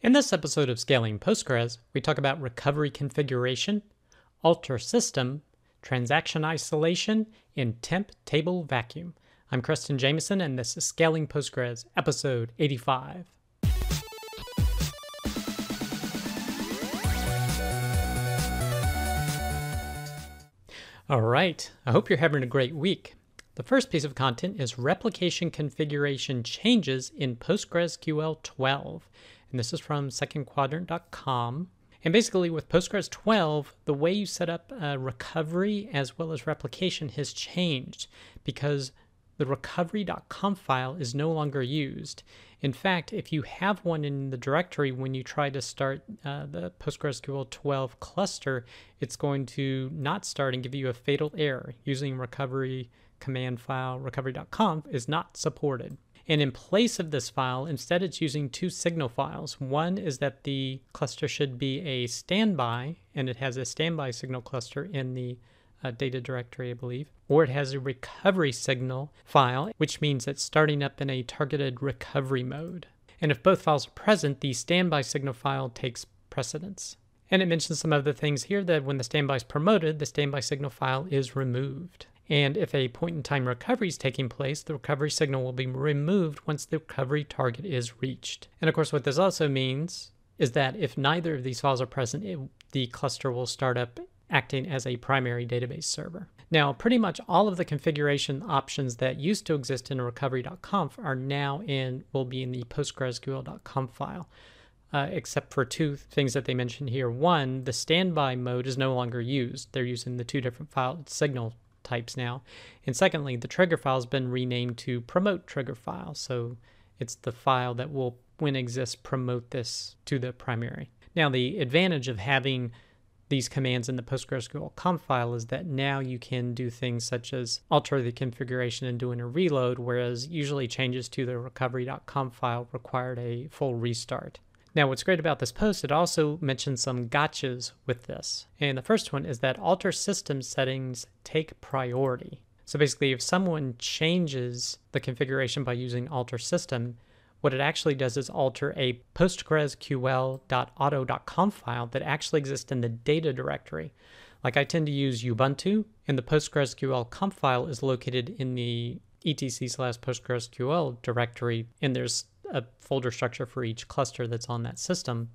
In this episode of Scaling Postgres, we talk about recovery configuration, alter system, transaction isolation, and temp table vacuum. I'm Creston Jamison, and this is Scaling Postgres, episode 85. All right, I hope you're having a great week. The first piece of content is replication configuration changes in PostgreSQL 12 and this is from secondquadrant.com. And basically, with Postgres 12, the way you set up uh, recovery as well as replication has changed because the recovery.conf file is no longer used. In fact, if you have one in the directory when you try to start uh, the PostgreSQL 12 cluster, it's going to not start and give you a fatal error using recovery command file recovery.conf is not supported. And in place of this file, instead it's using two signal files. One is that the cluster should be a standby, and it has a standby signal cluster in the uh, data directory, I believe. Or it has a recovery signal file, which means it's starting up in a targeted recovery mode. And if both files are present, the standby signal file takes precedence. And it mentions some other things here that when the standby is promoted, the standby signal file is removed. And if a point in time recovery is taking place, the recovery signal will be removed once the recovery target is reached. And of course, what this also means is that if neither of these files are present, it, the cluster will start up acting as a primary database server. Now, pretty much all of the configuration options that used to exist in recovery.conf are now in, will be in the postgresql.conf file. Uh, except for two things that they mentioned here. One, the standby mode is no longer used. They're using the two different file signal types now. And secondly, the trigger file has been renamed to promote trigger file. So it's the file that will, when exists, promote this to the primary. Now, the advantage of having these commands in the PostgreSQL conf file is that now you can do things such as alter the configuration and doing a reload, whereas usually changes to the recovery.conf file required a full restart. Now, what's great about this post, it also mentions some gotchas with this. And the first one is that alter system settings take priority. So basically, if someone changes the configuration by using alter system, what it actually does is alter a postgresql.auto.conf file that actually exists in the data directory. Like I tend to use Ubuntu, and the PostgreSQL conf file is located in the etc slash PostgreSQL directory, and there's a folder structure for each cluster that's on that system.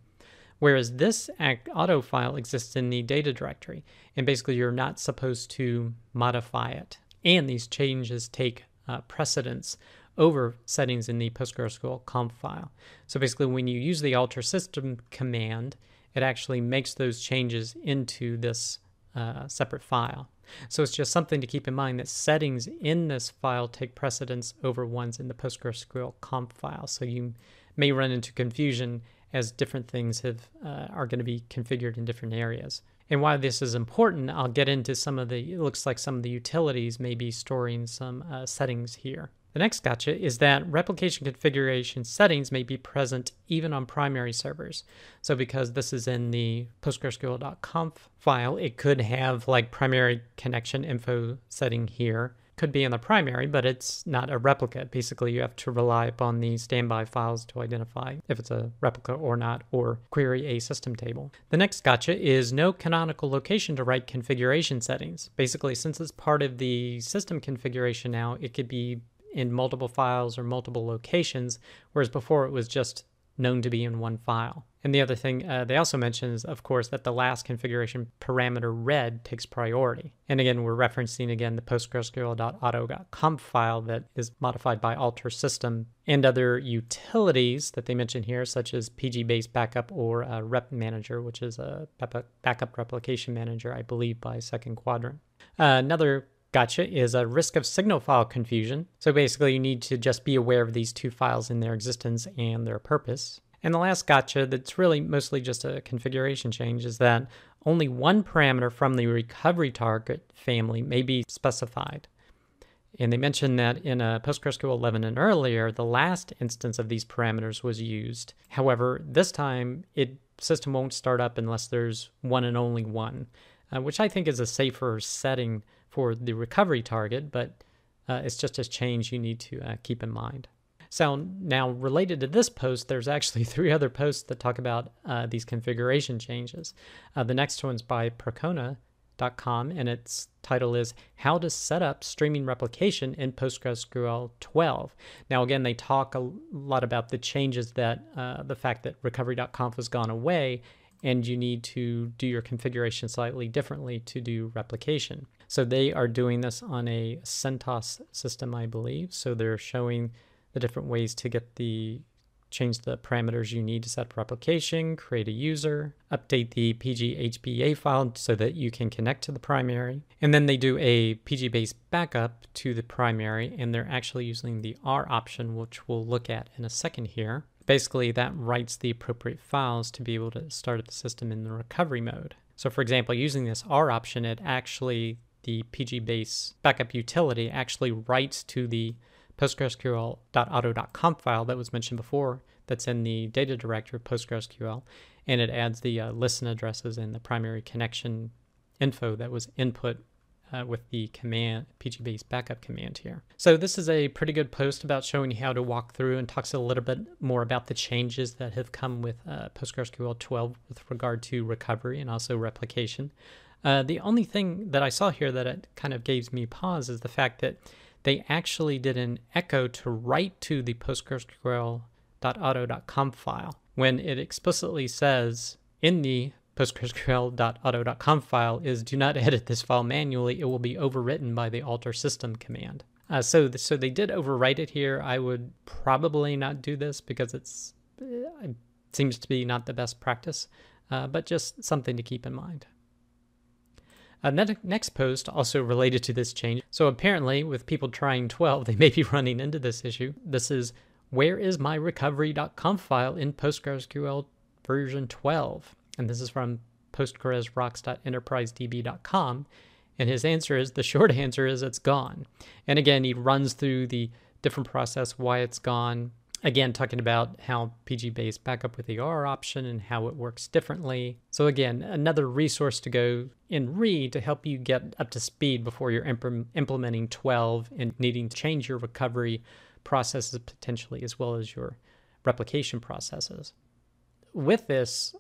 Whereas this auto file exists in the data directory, and basically you're not supposed to modify it. And these changes take uh, precedence over settings in the PostgreSQL conf file. So basically, when you use the alter system command, it actually makes those changes into this uh, separate file. So it's just something to keep in mind that settings in this file take precedence over ones in the PostgreSQL conf file. So you may run into confusion as different things have uh, are going to be configured in different areas. And why this is important, I'll get into some of the, it looks like some of the utilities may be storing some uh, settings here. The next gotcha is that replication configuration settings may be present even on primary servers. So because this is in the postgresql.conf file, it could have like primary connection info setting here. Could be in the primary, but it's not a replica. Basically, you have to rely upon the standby files to identify if it's a replica or not, or query a system table. The next gotcha is no canonical location to write configuration settings. Basically, since it's part of the system configuration now, it could be in multiple files or multiple locations, whereas before it was just known to be in one file. And the other thing uh, they also mention is, of course, that the last configuration parameter read takes priority. And again, we're referencing again the postgresql.auto.conf file that is modified by alter system and other utilities that they mention here, such as pg-base backup or uh, rep manager, which is a backup replication manager, I believe, by second quadrant. Uh, another gotcha is a risk of signal file confusion. So basically, you need to just be aware of these two files in their existence and their purpose. And the last gotcha, that's really mostly just a configuration change, is that only one parameter from the recovery target family may be specified. And they mentioned that in a PostgreSQL 11 and earlier, the last instance of these parameters was used. However, this time, it system won't start up unless there's one and only one, uh, which I think is a safer setting for the recovery target, but uh, it's just a change you need to uh, keep in mind. So now, related to this post, there's actually three other posts that talk about uh, these configuration changes. Uh, the next one's by Percona.com, and its title is How to Set Up Streaming Replication in PostgreSQL 12. Now, again, they talk a lot about the changes that uh, the fact that recovery.conf has gone away and you need to do your configuration slightly differently to do replication. So they are doing this on a CentOS system, I believe. So they're showing the different ways to get the change the parameters you need to set up replication, create a user, update the PGHBA file so that you can connect to the primary. And then they do a PG base backup to the primary, and they're actually using the R option, which we'll look at in a second here. Basically, that writes the appropriate files to be able to start up the system in the recovery mode. So, for example, using this R option, it actually, the PG base backup utility actually writes to the PostgreSQL.auto.conf file that was mentioned before that's in the data directory of PostgreSQL, and it adds the uh, listen addresses and the primary connection info that was input uh, with the command pgbase backup command here. So this is a pretty good post about showing you how to walk through and talks a little bit more about the changes that have come with uh, PostgreSQL 12 with regard to recovery and also replication. Uh, the only thing that I saw here that it kind of gives me pause is the fact that they actually did an echo to write to the postgresql.auto.conf file when it explicitly says in the postgresql.auto.conf file is do not edit this file manually. It will be overwritten by the alter system command. Uh, so, th- so they did overwrite it here. I would probably not do this because it's it uh, seems to be not the best practice, uh, but just something to keep in mind. Next post also related to this change. So apparently, with people trying 12, they may be running into this issue. This is where is my recovery.conf file in PostgreSQL version 12? And this is from postgresrocks.enterprisedb.com. And his answer is the short answer is it's gone. And again, he runs through the different process, why it's gone, Again, talking about how PG base backup with the R option and how it works differently. So again, another resource to go and read to help you get up to speed before you're imp- implementing 12 and needing to change your recovery processes potentially as well as your replication processes. With this,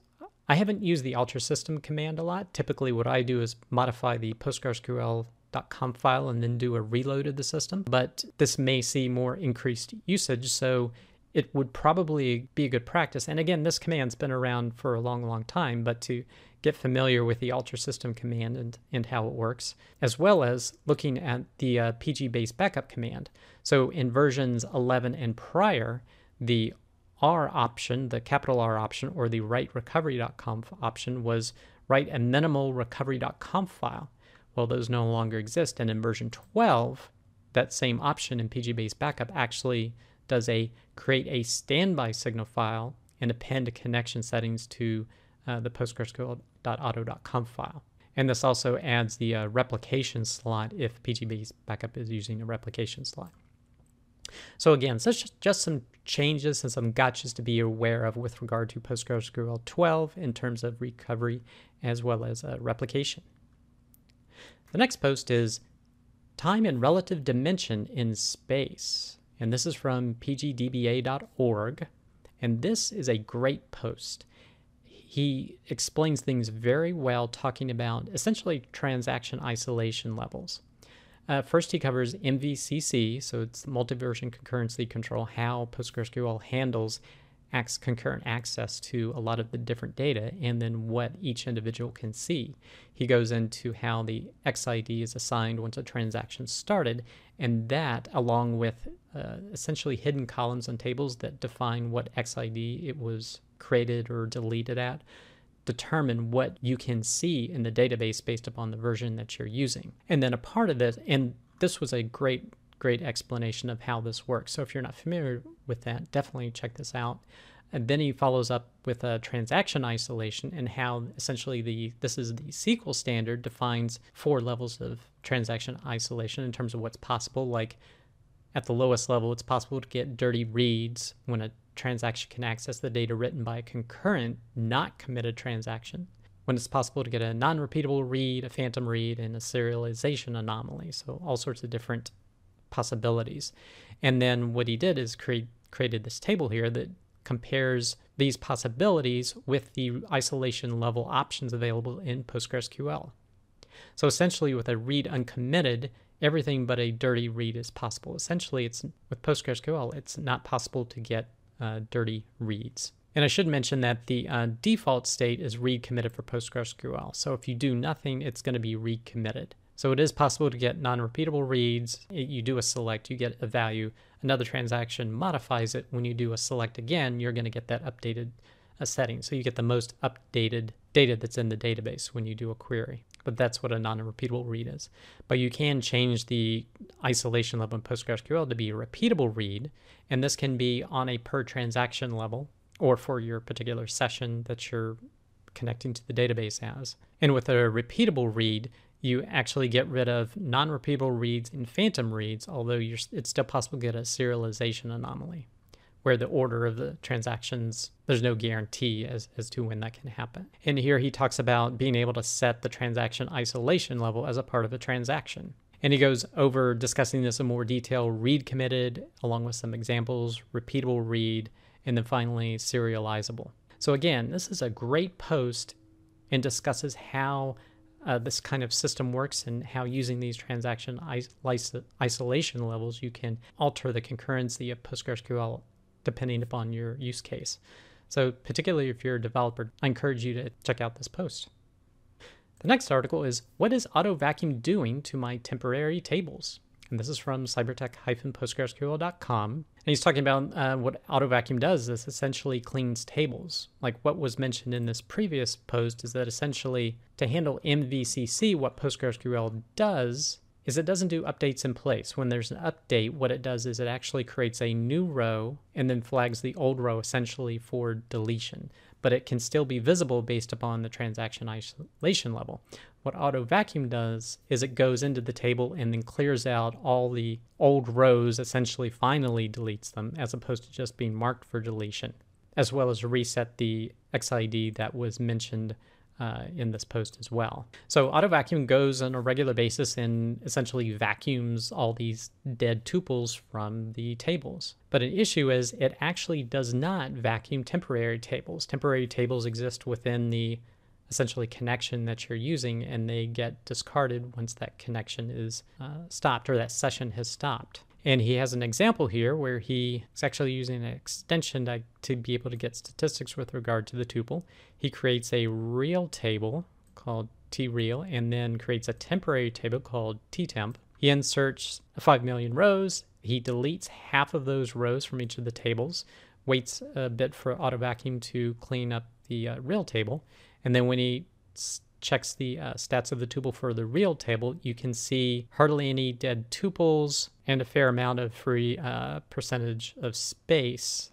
I haven't used the alter system command a lot. Typically, what I do is modify the PostgreSQL.conf file and then do a reload of the system. But this may see more increased usage, so it would probably be a good practice. And again, this command's been around for a long, long time, but to get familiar with the alter system command and, and how it works, as well as looking at the uh, PG base backup command. So in versions 11 and prior, the R option, the capital R option, or the write recovery.conf option was write a minimal recovery.conf file. Well, those no longer exist. And in version 12, that same option in PG base backup actually does a create a standby signal file and append connection settings to uh, the postgresql.auto.conf file. And this also adds the uh, replication slot if PGBase backup is using a replication slot. So again, so just, just some changes and some gotchas to be aware of with regard to PostgreSQL 12 in terms of recovery as well as uh, replication. The next post is time and relative dimension in space and this is from pgdba.org. And this is a great post. He explains things very well, talking about essentially transaction isolation levels. Uh, first, he covers MVCC, so it's multi-version concurrency control, how PostgreSQL handles acts concurrent access to a lot of the different data and then what each individual can see. He goes into how the XID is assigned once a transaction started, and that, along with uh, essentially hidden columns and tables that define what XID it was created or deleted at, determine what you can see in the database based upon the version that you're using. And then a part of this, and this was a great great explanation of how this works. So if you're not familiar with that, definitely check this out. And then he follows up with a transaction isolation and how essentially the this is the SQL standard defines four levels of transaction isolation in terms of what's possible. Like at the lowest level, it's possible to get dirty reads when a transaction can access the data written by a concurrent, not committed transaction. When it's possible to get a non repeatable read, a phantom read, and a serialization anomaly. So, all sorts of different possibilities. And then what he did is create created this table here that compares these possibilities with the isolation level options available in PostgreSQL. So essentially, with a read uncommitted, everything but a dirty read is possible. Essentially, it's with PostgreSQL, it's not possible to get uh, dirty reads. And I should mention that the uh, default state is read committed for PostgreSQL. So if you do nothing, it's going to be read committed. So it is possible to get non-repeatable reads. You do a select, you get a value. Another transaction modifies it. When you do a select again, you're going to get that updated uh, setting. So you get the most updated data that's in the database when you do a query. But that's what a non-repeatable read is. But you can change the isolation level in PostgreSQL to be a repeatable read, and this can be on a per transaction level or for your particular session that you're connecting to the database as. And with a repeatable read, you actually get rid of non-repeatable reads and phantom reads, although it's still possible to get a serialization anomaly where the order of the transactions, there's no guarantee as, as to when that can happen. And here he talks about being able to set the transaction isolation level as a part of a transaction. And he goes over discussing this in more detail read committed, along with some examples, repeatable read, and then finally serializable. So, again, this is a great post and discusses how uh, this kind of system works and how using these transaction is- isolation levels you can alter the concurrency of PostgreSQL depending upon your use case. So, particularly if you're a developer, I encourage you to check out this post. The next article is What is Auto Vacuum doing to my temporary tables? And this is from cybertec-postgresql.com. And he's talking about uh, what Auto Vacuum does. This essentially cleans tables. Like what was mentioned in this previous post is that essentially to handle MVCC, what PostgreSQL does is it doesn't do updates in place. When there's an update, what it does is it actually creates a new row and then flags the old row essentially for deletion. But it can still be visible based upon the transaction isolation level. What auto vacuum does is it goes into the table and then clears out all the old rows, essentially finally deletes them, as opposed to just being marked for deletion, as well as reset the XID that was mentioned uh, in this post as well. So auto vacuum goes on a regular basis and essentially vacuums all these dead tuples from the tables. But an issue is it actually does not vacuum temporary tables. Temporary tables exist within the essentially connection that you're using and they get discarded once that connection is uh, stopped or that session has stopped. And he has an example here where he is actually using an extension to, to be able to get statistics with regard to the tuple. He creates a real table called treal and then creates a temporary table called ttemp. He inserts 5 million rows. He deletes half of those rows from each of the tables, waits a bit for auto vacuum to clean up the uh, real table. And then when he checks the uh, stats of the tuple for the real table, you can see hardly any dead tuples and a fair amount of free uh, percentage of space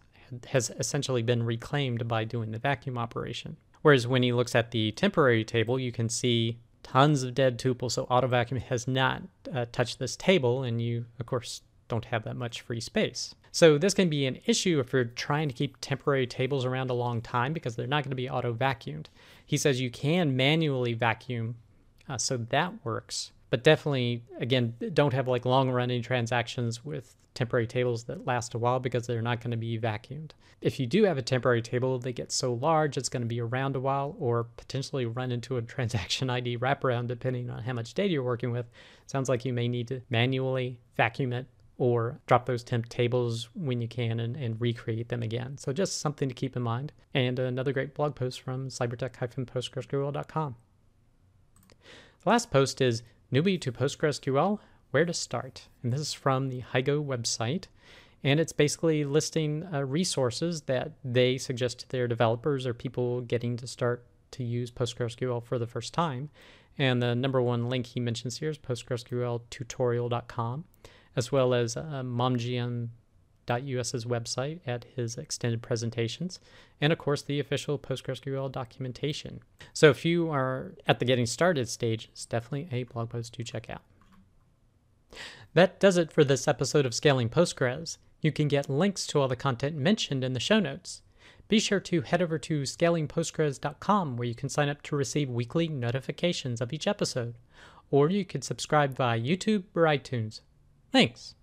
has essentially been reclaimed by doing the vacuum operation. Whereas when he looks at the temporary table, you can see tons of dead tuples. So auto vacuum has not uh, touched this table, and you, of course, don't have that much free space. So this can be an issue if you're trying to keep temporary tables around a long time because they're not going to be auto vacuumed. He says you can manually vacuum, uh, so that works. But definitely, again, don't have like long running transactions with temporary tables that last a while because they're not going to be vacuumed. If you do have a temporary table, they get so large it's going to be around a while or potentially run into a transaction ID wraparound depending on how much data you're working with. Sounds like you may need to manually vacuum it or drop those temp tables when you can and, and recreate them again. So just something to keep in mind. And another great blog post from cybertec-postgresql.com. The last post is Newbie to PostgreSQL, Where to Start. And this is from the HighGo website. And it's basically listing uh, resources that they suggest to their developers or people getting to start to use PostgreSQL for the first time. And the number one link he mentions here is postgresqltutorial.com as well as uh, momjian.us's website at his extended presentations, and of course the official PostgreSQL documentation. So if you are at the getting started stage, it's definitely a blog post to check out. That does it for this episode of Scaling Postgres. You can get links to all the content mentioned in the show notes. Be sure to head over to scalingpostgres.com where you can sign up to receive weekly notifications of each episode, or you can subscribe via YouTube or iTunes. Thanks.